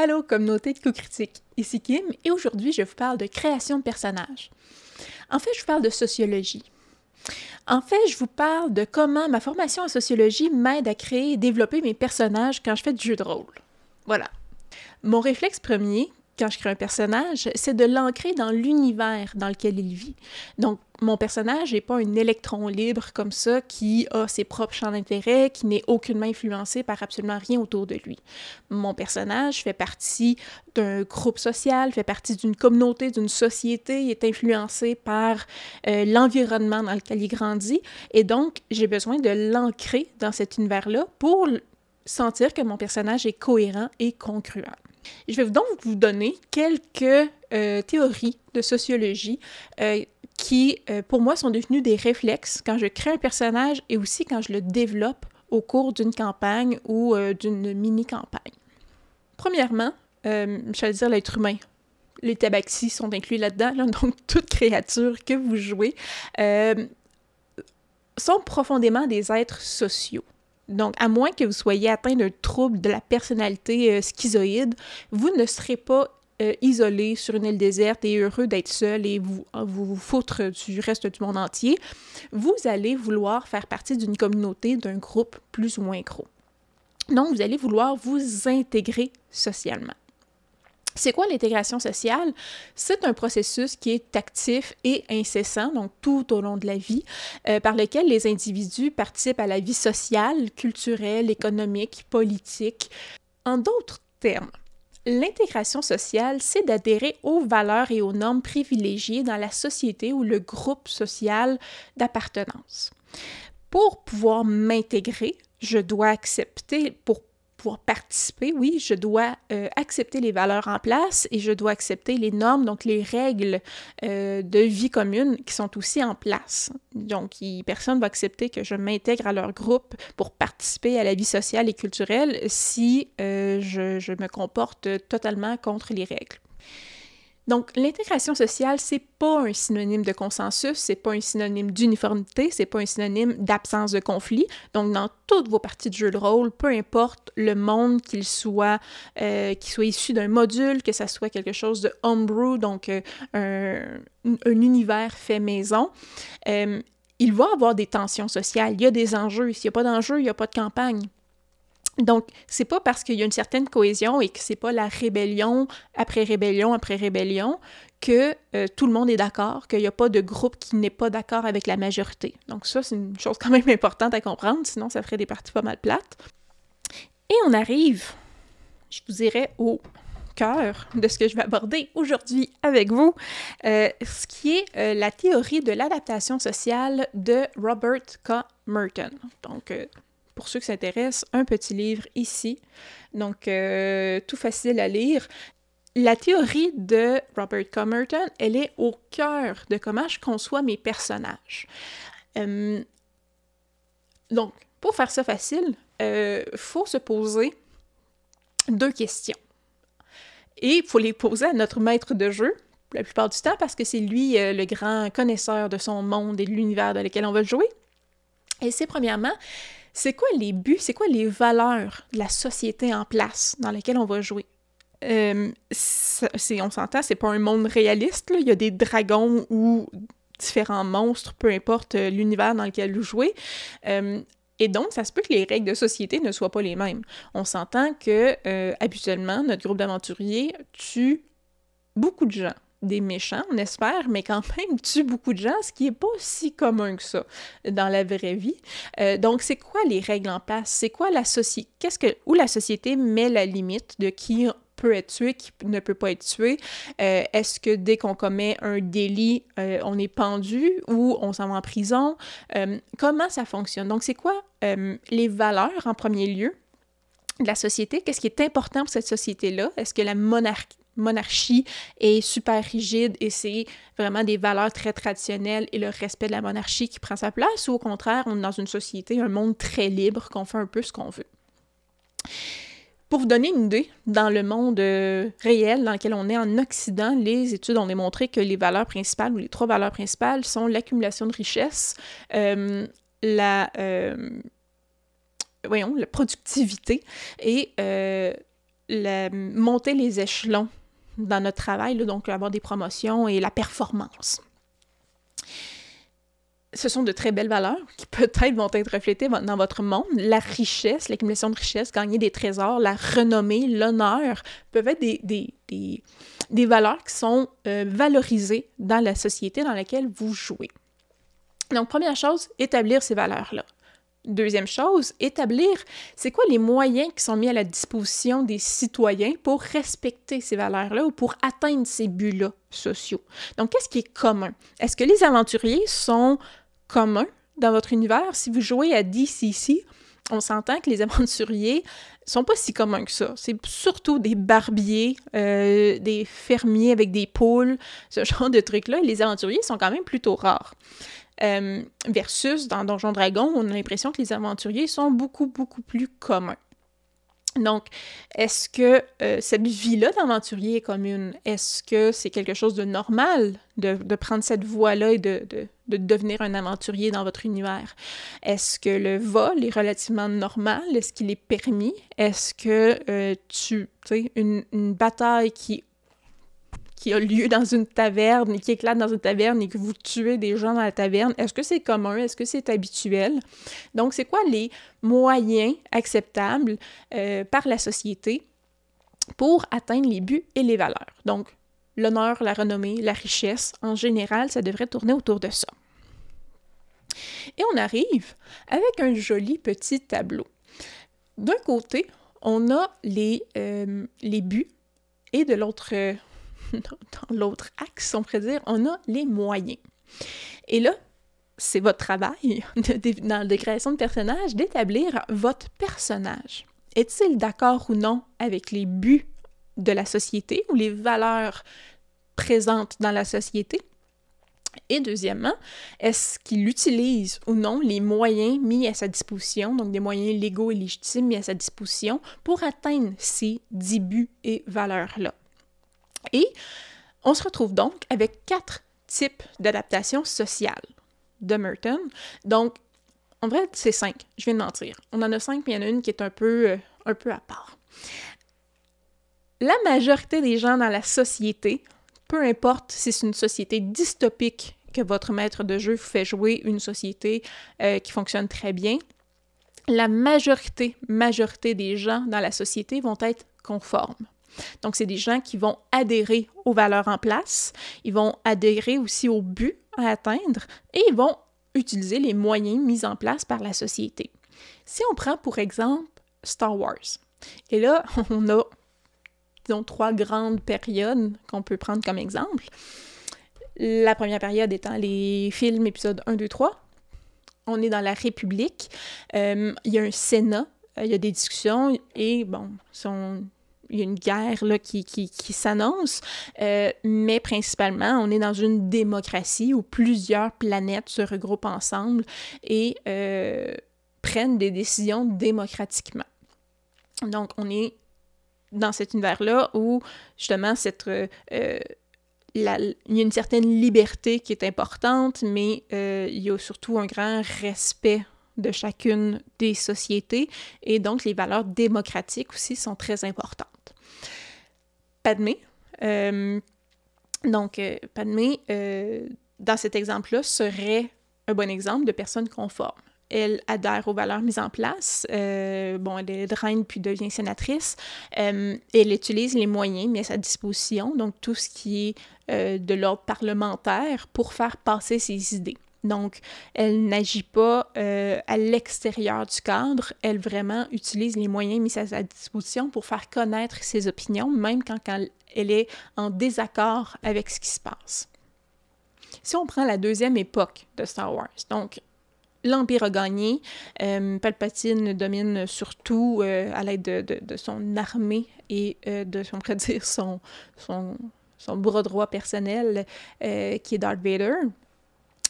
Allô communauté de co-critique, ici Kim et aujourd'hui je vous parle de création de personnages. En fait, je vous parle de sociologie. En fait, je vous parle de comment ma formation en sociologie m'aide à créer et développer mes personnages quand je fais du jeu de rôle. Voilà. Mon réflexe premier, quand je crée un personnage, c'est de l'ancrer dans l'univers dans lequel il vit. Donc, mon personnage n'est pas un électron libre comme ça qui a ses propres champs d'intérêt, qui n'est aucunement influencé par absolument rien autour de lui. Mon personnage fait partie d'un groupe social, fait partie d'une communauté, d'une société, est influencé par euh, l'environnement dans lequel il grandit, et donc j'ai besoin de l'ancrer dans cet univers-là pour sentir que mon personnage est cohérent et congruent. Je vais donc vous donner quelques euh, théories de sociologie euh, qui, euh, pour moi, sont devenues des réflexes quand je crée un personnage et aussi quand je le développe au cours d'une campagne ou d'une mini-campagne. Premièrement, je vais dire l'être humain. Les tabaxis sont inclus là-dedans, donc toute créature que vous jouez sont profondément des êtres sociaux. Donc, à moins que vous soyez atteint d'un trouble de la personnalité euh, schizoïde, vous ne serez pas euh, isolé sur une île déserte et heureux d'être seul et vous, vous vous foutre du reste du monde entier. Vous allez vouloir faire partie d'une communauté, d'un groupe plus ou moins gros. Donc, vous allez vouloir vous intégrer socialement. C'est quoi l'intégration sociale? C'est un processus qui est actif et incessant, donc tout au long de la vie, euh, par lequel les individus participent à la vie sociale, culturelle, économique, politique. En d'autres termes, l'intégration sociale, c'est d'adhérer aux valeurs et aux normes privilégiées dans la société ou le groupe social d'appartenance. Pour pouvoir m'intégrer, je dois accepter, pour pouvoir participer, oui, je dois euh, accepter les valeurs en place et je dois accepter les normes, donc les règles euh, de vie commune qui sont aussi en place. Donc, personne ne va accepter que je m'intègre à leur groupe pour participer à la vie sociale et culturelle si euh, je me comporte totalement contre les règles. Donc, l'intégration sociale, c'est pas un synonyme de consensus, c'est pas un synonyme d'uniformité, c'est pas un synonyme d'absence de conflit. Donc, dans toutes vos parties de jeu de rôle, peu importe le monde qu'il soit, euh, soit issu d'un module, que ça soit quelque chose de homebrew, donc euh, un, univers fait maison, euh, il va avoir des tensions sociales. Il y a des enjeux. S'il n'y a pas d'enjeux, il n'y a pas de campagne. Donc, c'est pas parce qu'il y a une certaine cohésion et que c'est pas la rébellion après rébellion après rébellion que euh, tout le monde est d'accord, qu'il n'y a pas de groupe qui n'est pas d'accord avec la majorité. Donc ça, c'est une chose quand même importante à comprendre, sinon ça ferait des parties pas mal plates. Et on arrive, je vous dirais, au cœur de ce que je vais aborder aujourd'hui avec vous, euh, ce qui est euh, la théorie de l'adaptation sociale de Robert K. Merton. Donc, pour ceux qui s'intéressent, un petit livre ici. Donc, euh, tout facile à lire. La théorie de Robert Comerton, elle est au cœur de comment je conçois mes personnages. Euh, donc, pour faire ça facile, il euh, faut se poser deux questions. Et il faut les poser à notre maître de jeu, la plupart du temps, parce que c'est lui le grand connaisseur de son monde et de l'univers dans lequel on va jouer. Et c'est premièrement, c'est quoi les buts, c'est quoi les valeurs de la société en place dans laquelle on va jouer? Euh, on s'entend, c'est pas un monde réaliste, il y a des dragons ou différents monstres, peu importe euh, l'univers dans lequel vous jouez. Euh, et donc, ça se peut que les règles de société ne soient pas les mêmes. On s'entend que, habituellement, notre groupe d'aventuriers tue beaucoup de gens des méchants, on espère, mais quand même tue beaucoup de gens, ce qui n'est pas si commun que ça dans la vraie vie. Euh, donc, c'est quoi les règles en place? C'est quoi la société? Qu'est-ce que... Où la société met la limite de qui peut être tué, qui ne peut pas être tué? Euh, est-ce que dès qu'on commet un délit, euh, on est pendu ou on s'en va en prison? comment ça fonctionne? Donc, c'est quoi les valeurs en premier lieu? de la société, qu'est-ce qui est important pour cette société-là? Est-ce que la monarchie, monarchie est super rigide et c'est vraiment des valeurs très traditionnelles et le respect de la monarchie qui prend sa place ou au contraire, on est dans une société, un monde très libre qu'on fait un peu ce qu'on veut. Pour vous donner une idée, dans le monde euh, réel dans lequel on est en Occident, les études ont démontré que les valeurs principales ou les trois valeurs principales sont l'accumulation de richesses, euh, la, euh, voyons, la productivité et monter les échelons dans notre travail, donc avoir des promotions et la performance. Ce sont de très belles valeurs qui peut-être vont être reflétées dans votre monde. La richesse, l'accumulation de richesse, gagner des trésors, la renommée, l'honneur peuvent être des, valeurs qui sont euh, valorisées dans la société dans laquelle vous jouez. Donc, première chose, établir ces valeurs-là. Deuxième chose, établir c'est quoi les moyens qui sont mis à la disposition des citoyens pour respecter ces valeurs-là ou pour atteindre ces buts-là sociaux. Donc, qu'est-ce qui est commun? Est-ce que les aventuriers sont communs dans votre univers? Si vous jouez à DCC, on s'entend que les aventuriers sont pas si communs que ça. C'est surtout des barbiers, euh, des fermiers avec des poules, ce genre de trucs-là. Les aventuriers sont quand même plutôt rares. Euh, versus dans Donjon Dragon, on a l'impression que les aventuriers sont beaucoup, beaucoup plus communs. Donc, est-ce que euh, cette vie-là d'aventurier est commune? Est-ce que c'est quelque chose de normal de, prendre cette voie-là et de, devenir un aventurier dans votre univers? Est-ce que le vol est relativement normal? Est-ce qu'il est permis? Est-ce que euh, tu, sais, une, une bataille qui qui a lieu dans une taverne, qui éclate dans une taverne et que vous tuez des gens dans la taverne, est-ce que c'est commun? Est-ce que c'est habituel? Donc, c'est quoi les moyens acceptables euh, par la société pour atteindre les buts et les valeurs? Donc, l'honneur, la renommée, la richesse, en général, ça devrait tourner autour de ça. Et on arrive avec un joli petit tableau. D'un côté, on a les, euh, les buts et de l'autre dans l'autre axe, on pourrait dire, on a les moyens. Et là, c'est votre travail dans la création de personnage d'établir votre personnage. Est-il d'accord ou non avec les buts de la société ou les valeurs présentes dans la société? Et deuxièmement, est-ce qu'il utilise ou non les moyens mis à sa disposition, donc des moyens légaux et légitimes mis à sa disposition pour atteindre ces dix buts et valeurs-là? Et on se retrouve donc avec quatre types d'adaptation sociale de Merton. Donc, en vrai, c'est cinq. Je viens de mentir. On en a cinq, mais il y en a une qui est un peu, euh, un peu à part. La majorité des gens dans la société, peu importe si c'est une société dystopique que votre maître de jeu vous fait jouer, une société euh, qui fonctionne très bien, la majorité, majorité des gens dans la société vont être conformes. Donc, c'est des gens qui vont adhérer aux valeurs en place, ils vont adhérer aussi au but à atteindre et ils vont utiliser les moyens mis en place par la société. Si on prend pour exemple Star Wars, et là, on a, disons, trois grandes périodes qu'on peut prendre comme exemple. La première période étant les films épisodes 1, 2, 3. On est dans la République. Euh, il y a un Sénat. Euh, il y a des discussions et, bon, sont il y a une guerre là, qui, qui, qui s'annonce, euh, mais principalement, on est dans une démocratie où plusieurs planètes se regroupent ensemble et euh, prennent des décisions démocratiquement. Donc, on est dans cet univers-là où, justement, cette, euh, il y a une certaine liberté qui est importante, mais il y a surtout un grand respect de chacune des sociétés et donc les valeurs démocratiques aussi sont très importantes. Padmé. Euh, donc, euh, Padmé, euh, dans cet exemple-là, serait un bon exemple de personne conforme. Elle adhère aux valeurs mises en place. bon, elle est puis devient sénatrice. elle utilise les moyens mis à sa disposition, donc tout ce qui est de l'ordre parlementaire pour faire passer ses idées. Donc, elle n'agit pas euh, à l'extérieur du cadre, elle vraiment utilise les moyens mis à sa disposition pour faire connaître ses opinions, même quand, elle est en désaccord avec ce qui se passe. Si on prend la deuxième époque de Star Wars, donc l'Empire a gagné, euh, Palpatine domine surtout euh, à l'aide de, son armée et de, on dire, son, son, son bras droit personnel, qui est Darth Vader.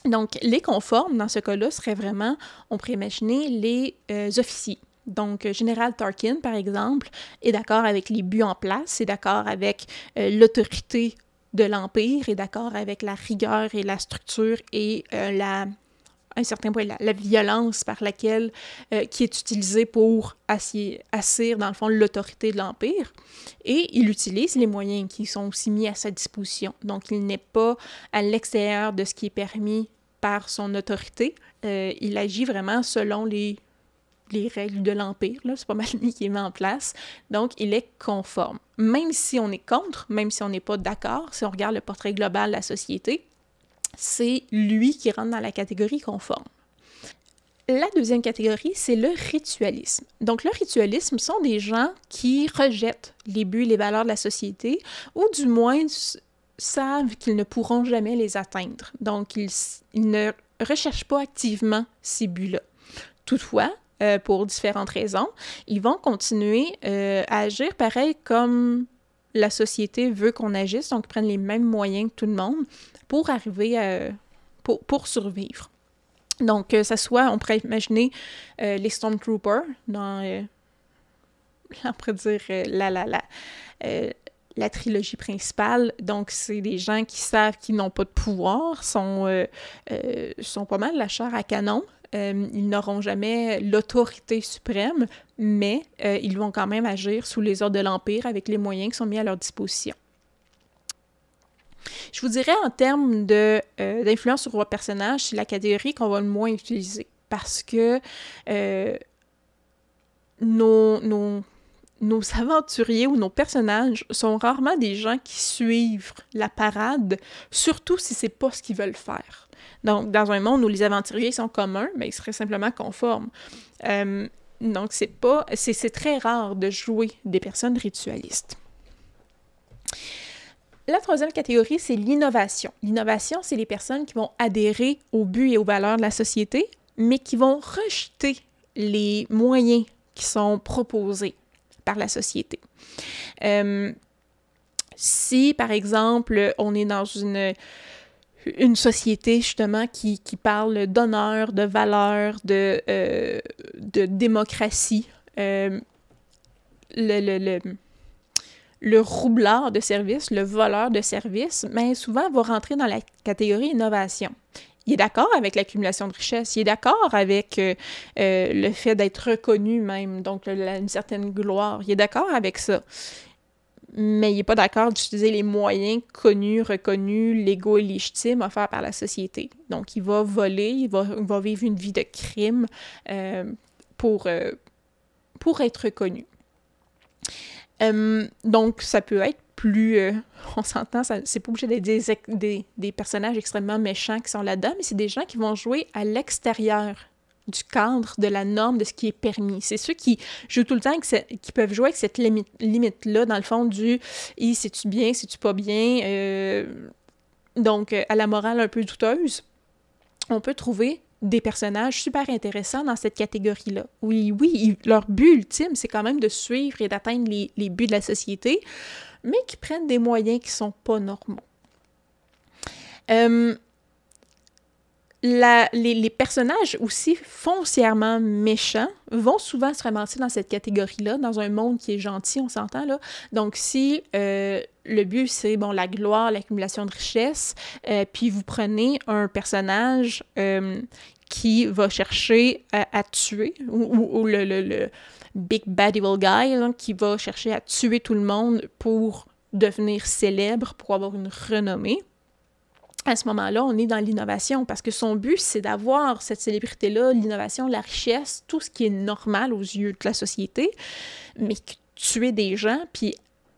Donc, les conformes, dans ce cas-là, seraient vraiment, on pourrait imaginer, les euh, officiers. Donc, euh, Général Tarkin, par exemple, est d'accord avec les buts en place, est d'accord avec euh, l'autorité de l'Empire, est d'accord avec la rigueur et la structure et la, un certain point, la, violence par laquelle, euh, qui est utilisée pour assir, dans le fond, l'autorité de l'Empire. Et il utilise les moyens qui sont aussi mis à sa disposition. Donc, il n'est pas à l'extérieur de ce qui est permis par son autorité. Euh, il agit vraiment selon les, les règles de l'Empire. C'est pas mal lui qui est mis en place. Donc, il est conforme. Même si on est contre, même si on n'est pas d'accord, si on regarde le portrait global de la société, c'est lui qui rentre dans la catégorie conforme. La deuxième catégorie, c'est le ritualisme. Donc, le ritualisme sont des gens qui rejettent les buts et les valeurs de la société, ou du moins savent qu'ils ne pourront jamais les atteindre. Donc, ils, ne recherchent pas activement ces buts-là. Toutefois, euh, pour différentes raisons, ils vont continuer euh, à agir pareil comme la société veut qu'on agisse, donc ils prennent les mêmes moyens que tout le monde pour arriver à, pour, pour survivre. Donc, euh, ça soit, on pourrait imaginer les Stormtroopers dans, pourrait dire, la, la, la, la trilogie principale. Donc, c'est des gens qui savent qu'ils n'ont pas de pouvoir, sont, euh, euh, sont pas mal la chair à canon. Euh, ils n'auront jamais l'autorité suprême, mais ils vont quand même agir sous les ordres de l'Empire avec les moyens qui sont mis à leur disposition. Je vous dirais en termes d'influence sur votre personnage, c'est la catégorie qu'on va le moins utiliser parce que nos aventuriers ou nos personnages sont rarement des gens qui suivent la parade, surtout si c'est pas ce qu'ils veulent faire. Donc, dans un monde où les aventuriers sont communs, mais ben, ils seraient simplement conformes. Euh, donc, c'est pas, c'est très rare de jouer des personnes ritualistes. La troisième catégorie, c'est l'innovation. L'innovation, c'est les personnes qui vont adhérer aux buts et aux valeurs de la société, mais qui vont rejeter les moyens qui sont proposés par la société. Euh, si, par exemple, on est dans une, une société justement qui, qui parle d'honneur, de valeur, de, euh, de démocratie, euh, le, le, le, le, roublard de service, le voleur de service, mais souvent va rentrer dans la catégorie innovation il est d'accord avec l'accumulation de richesses, il est d'accord avec euh, le fait d'être reconnu même, donc une certaine gloire, il est d'accord avec ça. Mais il n'est pas d'accord d'utiliser les moyens connus, reconnus, légaux et légitimes offerts par la société. Donc, il va voler, il va, vivre une vie de crime euh, pour, pour être reconnu. donc, ça peut être plus. Euh, on s'entend, c'est pas obligé d'être des, des, personnages extrêmement méchants qui sont là-dedans, mais c'est des gens qui vont jouer à l'extérieur du cadre, de la norme, de ce qui est permis. C'est ceux qui jouent tout le temps, qui peuvent jouer avec cette limite-là, dans le fond, du « c'est-tu bien, c'est-tu pas bien? Euh, Donc, à la morale un peu douteuse, on peut trouver des personnages super intéressants dans cette catégorie-là. Oui, oui, leur but ultime, c'est quand même de suivre et d'atteindre les, les, buts de la société, mais qui prennent des moyens qui sont pas normaux. Euh, les, personnages aussi foncièrement méchants vont souvent se ramasser dans cette catégorie-là, dans un monde qui est gentil, on s'entend là. Donc si euh, le but c'est bon la gloire, l'accumulation de richesses, euh, puis vous prenez un personnage qui va chercher à, tuer, ou, le, le, big bad evil guy qui va chercher à tuer tout le monde pour devenir célèbre, pour avoir une renommée. À ce moment-là, on est dans l'innovation parce que son but, c'est d'avoir cette célébrité-là, l'innovation, la richesse, tout ce qui est normal aux yeux de la société, mais tuer des gens, puis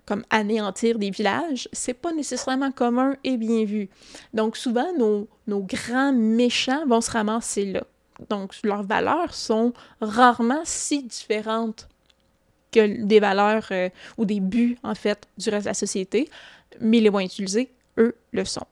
comme anéantir des villages, c'est pas nécessairement commun et bien vu. Donc souvent, nos, nos grands méchants vont se ramasser là. Donc, leurs valeurs sont rarement si différentes que des valeurs euh, ou des buts, en fait, du reste de la société, mais les vont utiliser, eux, le sont.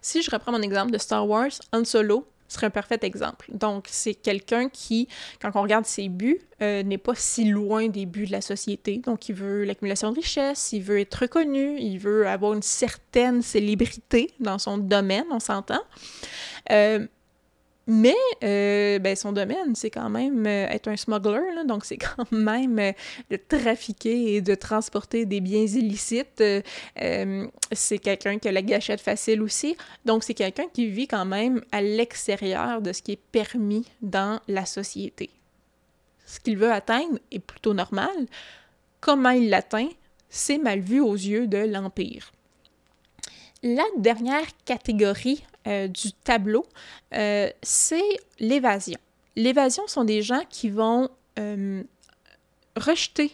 Si je reprends mon exemple de Star Wars, Han Solo serait un parfait exemple. Donc, c'est quelqu'un qui, quand on regarde ses buts, euh, n'est pas si loin des buts de la société. Donc, il veut l'accumulation de richesses, il veut être reconnu, il veut avoir une certaine célébrité dans son domaine, on s'entend. Euh, Mais euh, ben, son domaine, c'est quand même euh, être un smuggler, donc c'est quand même euh, de trafiquer et de transporter des biens illicites. c'est quelqu'un qui a la gâchette facile aussi, donc c'est quelqu'un qui vit quand même à l'extérieur de ce qui est permis dans la société. Ce qu'il veut atteindre est plutôt normal. Comment il l'atteint, c'est mal vu aux yeux de l'Empire. La dernière catégorie euh, du tableau, euh, c'est l'évasion. L'évasion sont des gens qui vont euh, rejeter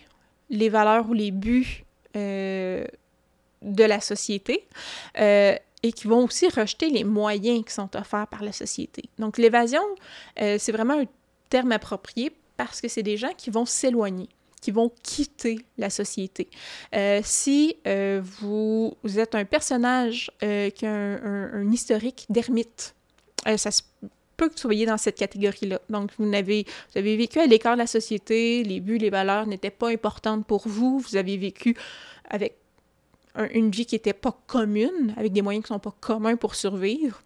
les valeurs ou les buts de la société et qui vont aussi rejeter les moyens qui sont offerts par la société. Donc l'évasion, c'est vraiment un terme approprié parce que c'est des gens qui vont s'éloigner qui vont quitter la société. Euh, si euh, vous, êtes un personnage euh, qui a un, historique d'ermite, ça peut que vous soyez dans cette catégorie-là. Donc, vous avez, vous avez vécu à l'écart de la société, les buts, les valeurs n'étaient pas importantes pour vous, vous avez vécu avec une vie qui n'était pas commune, avec des moyens qui ne sont pas communs pour survivre.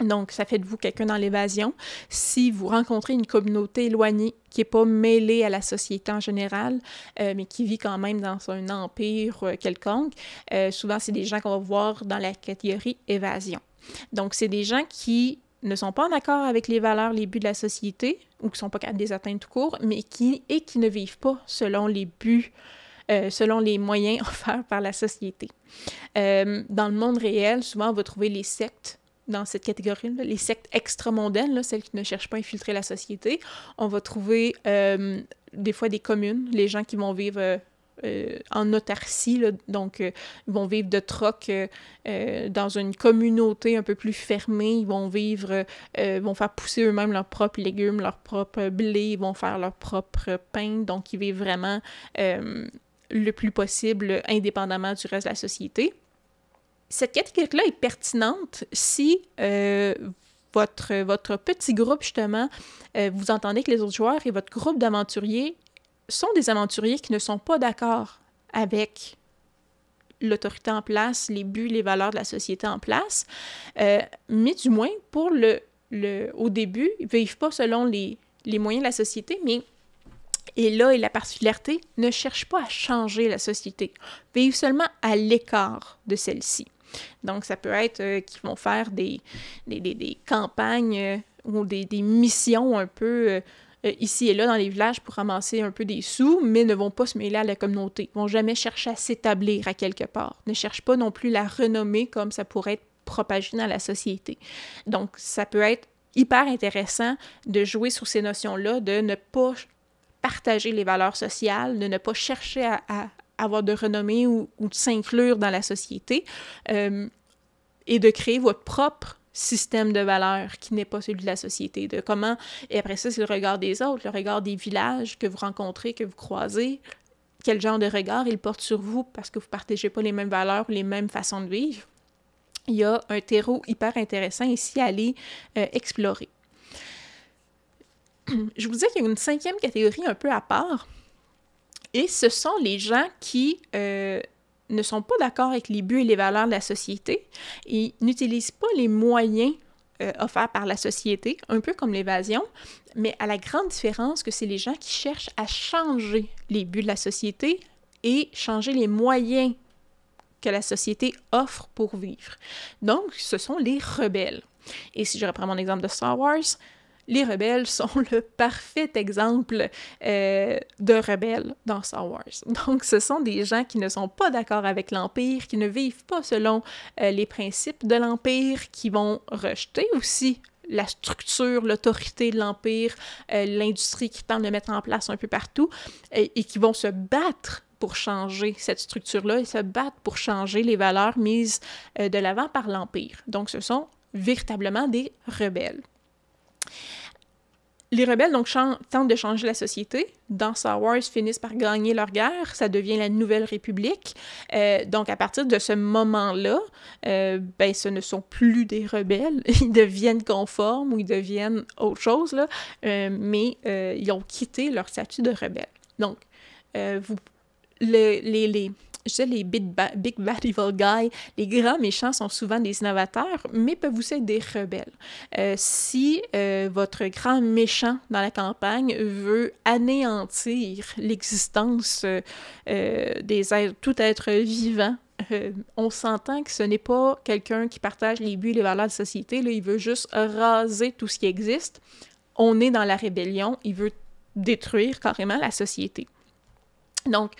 Donc, ça fait de vous quelqu'un dans l'évasion. Si vous rencontrez une communauté éloignée qui n'est pas mêlée à la société en général, euh, mais qui vit quand même dans un empire euh, quelconque, euh, souvent, c'est des gens qu'on va voir dans la catégorie évasion. Donc, c'est des gens qui ne sont pas en accord avec les valeurs, les buts de la société, ou qui ne sont pas capables de les atteindre tout court, mais qui, ne vivent pas selon les buts selon les moyens offerts par la société. dans le monde réel, souvent, on va trouver les sectes dans cette catégorie, les sectes extramondaines, celles qui ne cherchent pas à infiltrer la société. On va trouver euh, des fois des communes, les gens qui vont vivre euh, euh, en autarcie, donc ils vont vivre de troc dans une communauté un peu plus fermée, ils vont vivre, vont faire pousser eux-mêmes leurs propres légumes, leurs propres blés, ils vont faire leur propre pain, donc ils vivent vraiment le plus possible indépendamment du reste de la société cette catégorie-là est pertinente si euh, votre, votre petit groupe, justement, euh, vous entendez que les autres joueurs et votre groupe d'aventuriers sont des aventuriers qui ne sont pas d'accord avec l'autorité en place, les buts, les valeurs de la société en place, euh, mais du moins, pour le, le, au début, ils ne vivent pas selon les, les moyens de la société, mais et là est la particularité, ne cherchent pas à changer la société, vivent seulement à l'écart de celle-ci. Donc, ça peut être euh, qu'ils vont faire des, campagnes euh, ou des, missions un peu euh, ici et là dans les villages pour ramasser un peu des sous, mais ne vont pas se mêler à la communauté. Ils vont jamais chercher à s'établir à quelque part. Ne cherchent pas non plus la renommée comme ça pourrait être propagé dans la société. Donc, ça peut être hyper intéressant de jouer sur ces notions-là, de ne pas partager les valeurs sociales, de ne pas chercher à, avoir de renommée ou, de s'inclure dans la société euh, et de créer votre propre système de valeurs qui n'est pas celui de la société, de comment, et après ça, c'est le regard des autres, le regard des villages que vous rencontrez, que vous croisez, quel genre de regard ils portent sur vous parce que vous ne partagez pas les mêmes valeurs ou les mêmes façons de vivre. Il y a un terreau hyper intéressant ici à aller euh, explorer. Je vous disais qu'il y a une cinquième catégorie un peu à part, et ce sont les gens qui euh, ne sont pas d'accord avec les buts et les valeurs de la société et n'utilisent pas les moyens euh, offerts par la société, un peu comme l'évasion, mais à la grande différence que c'est les gens qui cherchent à changer les buts de la société et changer les moyens que la société offre pour vivre. Donc, ce sont les rebelles. Et si je reprends mon exemple de Star Wars, les rebelles sont le parfait exemple euh, de rebelles dans Star Wars. Donc, ce sont des gens qui ne sont pas d'accord avec l'Empire, qui ne vivent pas selon euh, les principes de l'Empire, qui vont rejeter aussi la structure, l'autorité de l'Empire, euh, l'industrie qui tente de mettre en place un peu partout, et, qui vont se battre pour changer cette structure-là et se battre pour changer les valeurs mises de l'avant par l'Empire. Donc, ce sont véritablement des rebelles. Les rebelles donc tentent de changer la société. Dans Star Wars, finissent par gagner leur guerre. Ça devient la Nouvelle République. Euh, donc à partir de ce moment-là, euh, ben ce ne sont plus des rebelles. Ils deviennent conformes ou ils deviennent autre chose là, euh, mais ils ont quitté leur statut de rebelle. Donc vous les, les, je sais, les big, bad evil guys, les grands méchants sont souvent des innovateurs, mais peuvent aussi être des rebelles. Euh, si euh, votre grand méchant dans la campagne veut anéantir l'existence euh, des êtres, tout être vivant, on s'entend que ce n'est pas quelqu'un qui partage les buts et les valeurs de la société, là, il veut juste raser tout ce qui existe. On est dans la rébellion, il veut détruire carrément la société. Donc,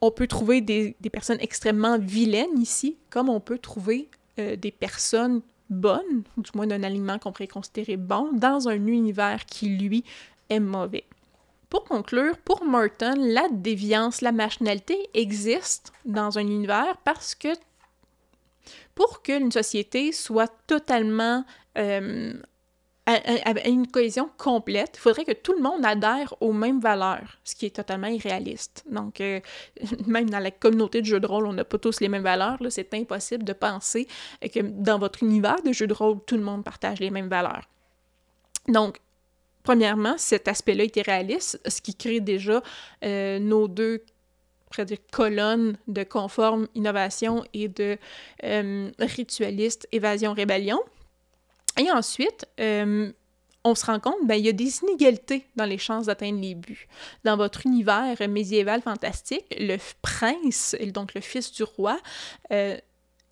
on peut trouver des, personnes extrêmement vilaines ici, comme on peut trouver euh, des personnes bonnes, du moins d'un alignement qu'on pourrait considérer bon, dans un univers qui, lui, est mauvais. Pour conclure, pour Merton, la déviance, la machinalité existe dans un univers parce que pour qu'une société soit totalement euh, à, une cohésion complète, il faudrait que tout le monde adhère aux mêmes valeurs, ce qui est totalement irréaliste. Donc, euh, même dans la communauté de jeux de rôle, on n'a pas tous les mêmes valeurs. C'est impossible de penser que dans votre univers de jeux de rôle, tout le monde partage les mêmes valeurs. Donc, premièrement, cet aspect-là est irréaliste, ce qui crée déjà euh, nos deux colonnes de conforme innovation et de euh, ritualiste évasion rébellion. Et ensuite, euh, on se rend compte, ben, il y a des inégalités dans les chances d'atteindre les buts. Dans votre univers médiéval fantastique, le prince, donc le fils du roi, euh,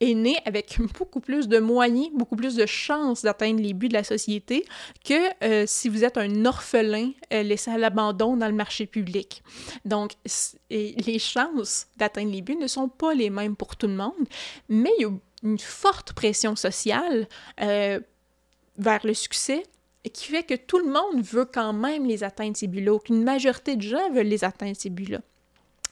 est né avec beaucoup plus de moyens, beaucoup plus de chances d'atteindre les buts de la société que euh, si vous êtes un orphelin laissé à l'abandon dans le marché public. Donc, les chances d'atteindre les buts ne sont pas les mêmes pour tout le monde, mais il y a une forte pression sociale vers le succès qui fait que tout le monde veut quand même les atteindre, ces buts-là, qu'une majorité de gens veulent les atteindre, ces buts-là.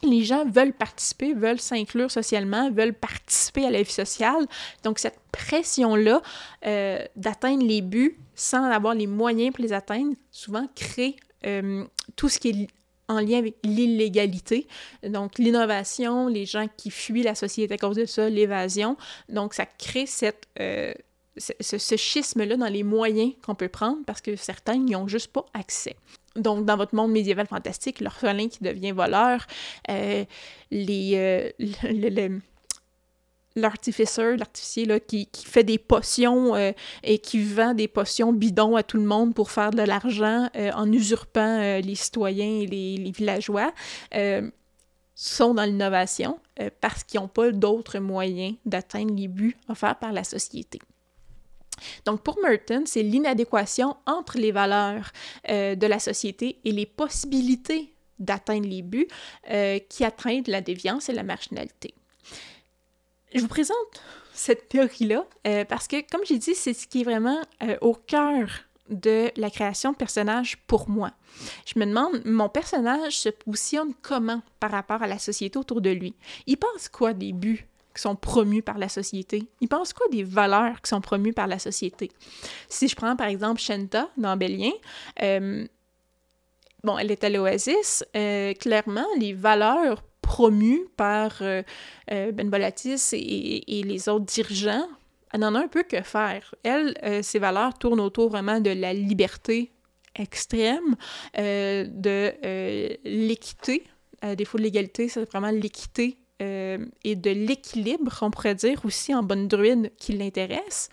Les gens veulent participer, veulent s'inclure socialement, veulent participer à la vie sociale. Donc, cette pression-là euh, d'atteindre les buts sans avoir les moyens pour les atteindre, souvent crée euh, tout ce qui est en lien avec l'illégalité. Donc, l'innovation, les gens qui fuient la société à cause de ça, l'évasion. Donc, ça crée cette... Euh, ce, schisme-là dans les moyens qu'on peut prendre parce que certains n'y ont juste pas accès. Donc, dans votre monde médiéval fantastique, l'orphelin qui devient voleur, euh, les, euh, l'artificier, l'artificier qui, qui, fait des potions euh, et qui vend des potions bidons à tout le monde pour faire de l'argent en usurpant les citoyens et les, les villageois, sont dans l'innovation parce qu'ils n'ont pas d'autres moyens d'atteindre les buts offerts par la société. Donc pour Merton, c'est l'inadéquation entre les valeurs euh, de la société et les possibilités d'atteindre les buts euh, qui atteignent la déviance et la marginalité. Je vous présente cette théorie-là euh, parce que, comme j'ai dit, c'est ce qui est vraiment au cœur de la création de personnages pour moi. Je me demande, mon personnage se positionne comment par rapport à la société autour de lui? Il pense quoi des buts qui sont promus par la société? Ils pensent quoi des valeurs qui sont promues par la société? Si je prends par exemple Shenta dans Bélien, euh, bon, elle est à l'Oasis, euh, clairement, les valeurs promues par euh, Ben Bolatis et, les autres dirigeants, elle n'en a un peu que faire. Elle, ses valeurs tournent autour vraiment de la liberté extrême, de l'équité, à défaut de l'égalité, c'est vraiment l'équité euh, et de l'équilibre, on pourrait dire aussi en bonne druide, qui l'intéresse.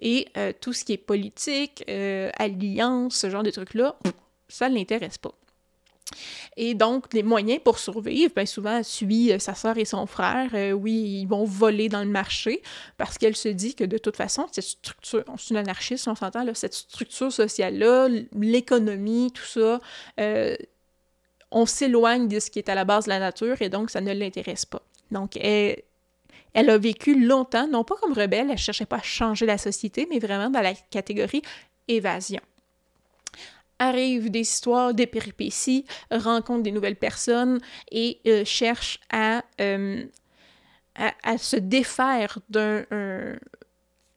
Et euh, tout ce qui est politique, euh, alliance, ce genre de trucs-là, ça ne l'intéresse pas. Et donc, les moyens pour survivre, bien souvent, elle suit sa soeur et son frère. oui, ils vont voler dans le marché parce qu'elle se dit que de toute façon, cette structure, c'est une anarchiste, on s'entend, cette structure sociale-là, l'économie, tout ça, on s'éloigne de ce qui est à la base de la nature et donc ça ne l'intéresse pas. Donc, elle, a vécu longtemps, non pas comme rebelle, elle ne cherchait pas à changer la société, mais vraiment dans la catégorie évasion. Arrivent des histoires, des péripéties, rencontre des nouvelles personnes et euh, cherche à, euh, se défaire d'un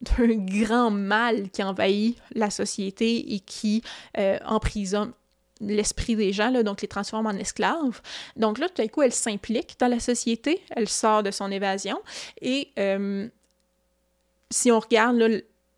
grand mal qui envahit la société et qui euh, emprisonne l'esprit des gens, là, donc les transforme en esclaves. Donc là, tout à coup, elle s'implique dans la société, elle sort de son évasion. Et euh, si on regarde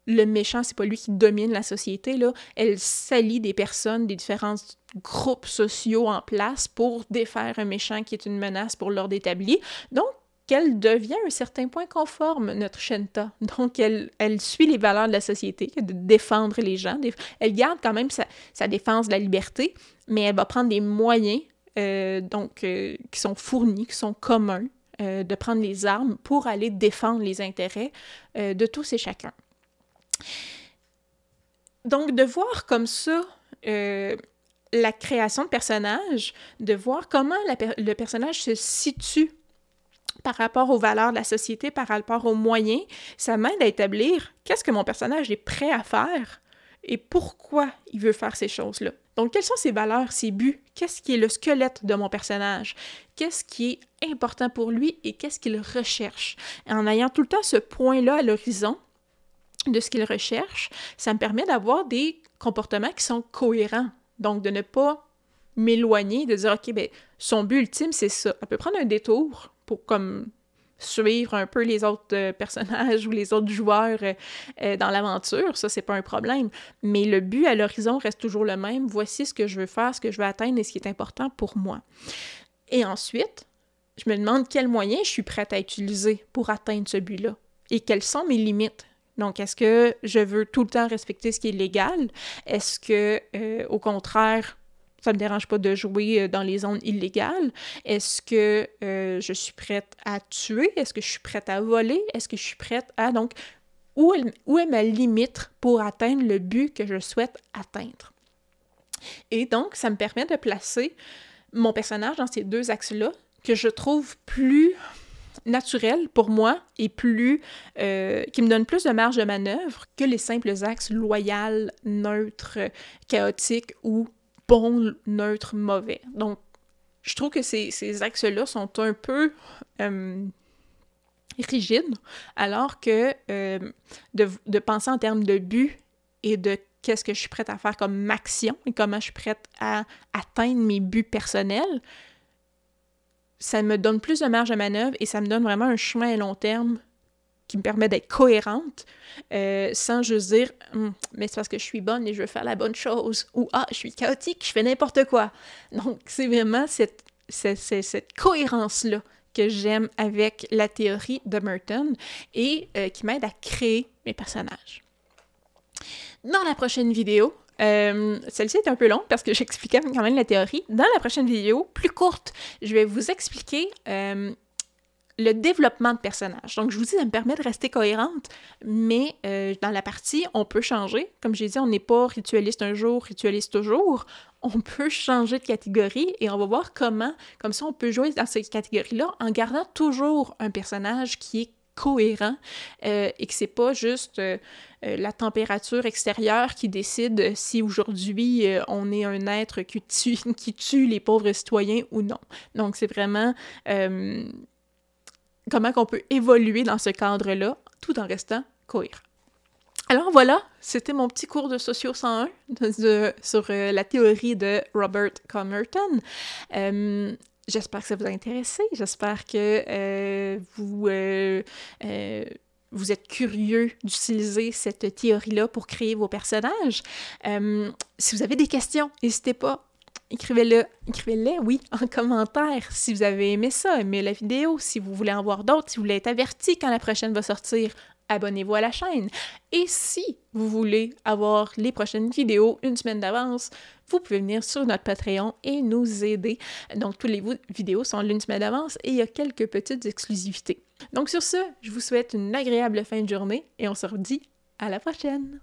le méchant, c'est pas lui qui domine la société, là. Elle s'allie des personnes, des différents groupes sociaux en place pour défaire un méchant qui est une menace pour l'ordre établi. Donc, qu'elle devient à un certain point conforme, notre Shenta. Donc, elle, elle suit les valeurs de la société, de défendre les gens. Elle garde quand même sa, défense de la liberté, mais elle va prendre des moyens euh, donc, euh, qui sont fournis, qui sont communs, euh, de prendre les armes pour aller défendre les intérêts de tous et chacun. Donc, de voir comme ça la création de personnages, de voir comment le personnage se situe par rapport aux valeurs de la société, par rapport aux moyens, ça m'aide à établir qu'est-ce que mon personnage est prêt à faire et pourquoi il veut faire ces choses-là. Donc, quelles sont ses valeurs, ses buts? Qu'est-ce qui est le squelette de mon personnage? Qu'est-ce qui est important pour lui et qu'est-ce qu'il recherche? En ayant tout le temps ce point-là à l'horizon de ce qu'il recherche, ça me permet d'avoir des comportements qui sont cohérents. Donc, de ne pas m'éloigner, de dire, OK, ben, son but ultime, c'est ça. Elle peut prendre un détour pour suivre un peu les autres euh, personnages ou les autres joueurs euh, euh, dans l'aventure, ça c'est pas un problème. Mais le but à l'horizon reste toujours le même. Voici ce que je veux faire, ce que je veux atteindre et ce qui est important pour moi. Et ensuite, je me demande quels moyens je suis prête à utiliser pour atteindre ce but-là et quelles sont mes limites. Donc, est-ce que je veux tout le temps respecter ce qui est légal? Est-ce que, au contraire, ça me dérange pas de jouer euh, dans les zones illégales. Est-ce que euh, je suis prête à tuer? Est-ce que je suis prête à voler? Est-ce que je suis prête à... Donc, où est, où est ma limite pour atteindre le but que je souhaite atteindre? Et donc, ça me permet de placer mon personnage dans ces deux axes-là que je trouve plus naturel pour moi et plus euh, qui me donne plus de marge de manœuvre que les simples axes loyal, neutre, chaotique ou bon, neutre, mauvais. Donc, je trouve que ces, axes-là sont un peu euh, rigides, alors que euh, de, penser en termes de but et de qu'est-ce que je suis prête à faire comme action et comment je suis prête à atteindre mes buts personnels, ça me donne plus de marge de manœuvre et ça me donne vraiment un chemin à long terme qui me permet d'être cohérente euh, sans juste dire hum, mais c'est parce que je suis bonne et je veux faire la bonne chose ou ah je suis chaotique je fais n'importe quoi donc c'est vraiment cette, cette, cette cohérence là que j'aime avec la théorie de Merton et euh, qui m'aide à créer mes personnages dans la prochaine vidéo euh, celle-ci est un peu longue parce que j'expliquais quand même la théorie. Dans la prochaine vidéo, plus courte, je vais vous expliquer le développement de personnages. Donc, je vous dis, ça me permet de rester cohérente, mais euh, dans la partie, on peut changer. Comme j'ai dit, on n'est pas ritualiste un jour, ritualiste toujours. On peut changer de catégorie et on va voir comment, comme ça, on peut jouer dans cette catégorie-là en gardant toujours un personnage qui est cohérent euh, et que c'est pas juste euh, la température extérieure qui décide si aujourd'hui on est un être qui tue, qui tue les pauvres citoyens ou non. Donc c'est vraiment comment qu'on peut évoluer dans ce cadre-là tout en restant cohérent. Alors voilà, c'était mon petit cours de Socio 101 sur euh, la théorie de Robert Comerton. Euh, j'espère que ça vous a intéressé. J'espère que euh, vous êtes curieux d'utiliser cette théorie-là pour créer vos personnages. si vous avez des questions, n'hésitez pas écrivez-le, écrivez-les, oui, en commentaire si vous avez aimé ça, aimé la vidéo, si vous voulez en voir d'autres, si vous voulez être averti quand la prochaine va sortir, abonnez-vous à la chaîne. Et si vous voulez avoir les prochaines vidéos une semaine d'avance, vous pouvez venir sur notre Patreon et nous aider. Donc, toutes les vidéos sont l'une semaine d'avance et il y a quelques petites exclusivités. Donc, sur ce, je vous souhaite une agréable fin de journée et on se redit à la prochaine!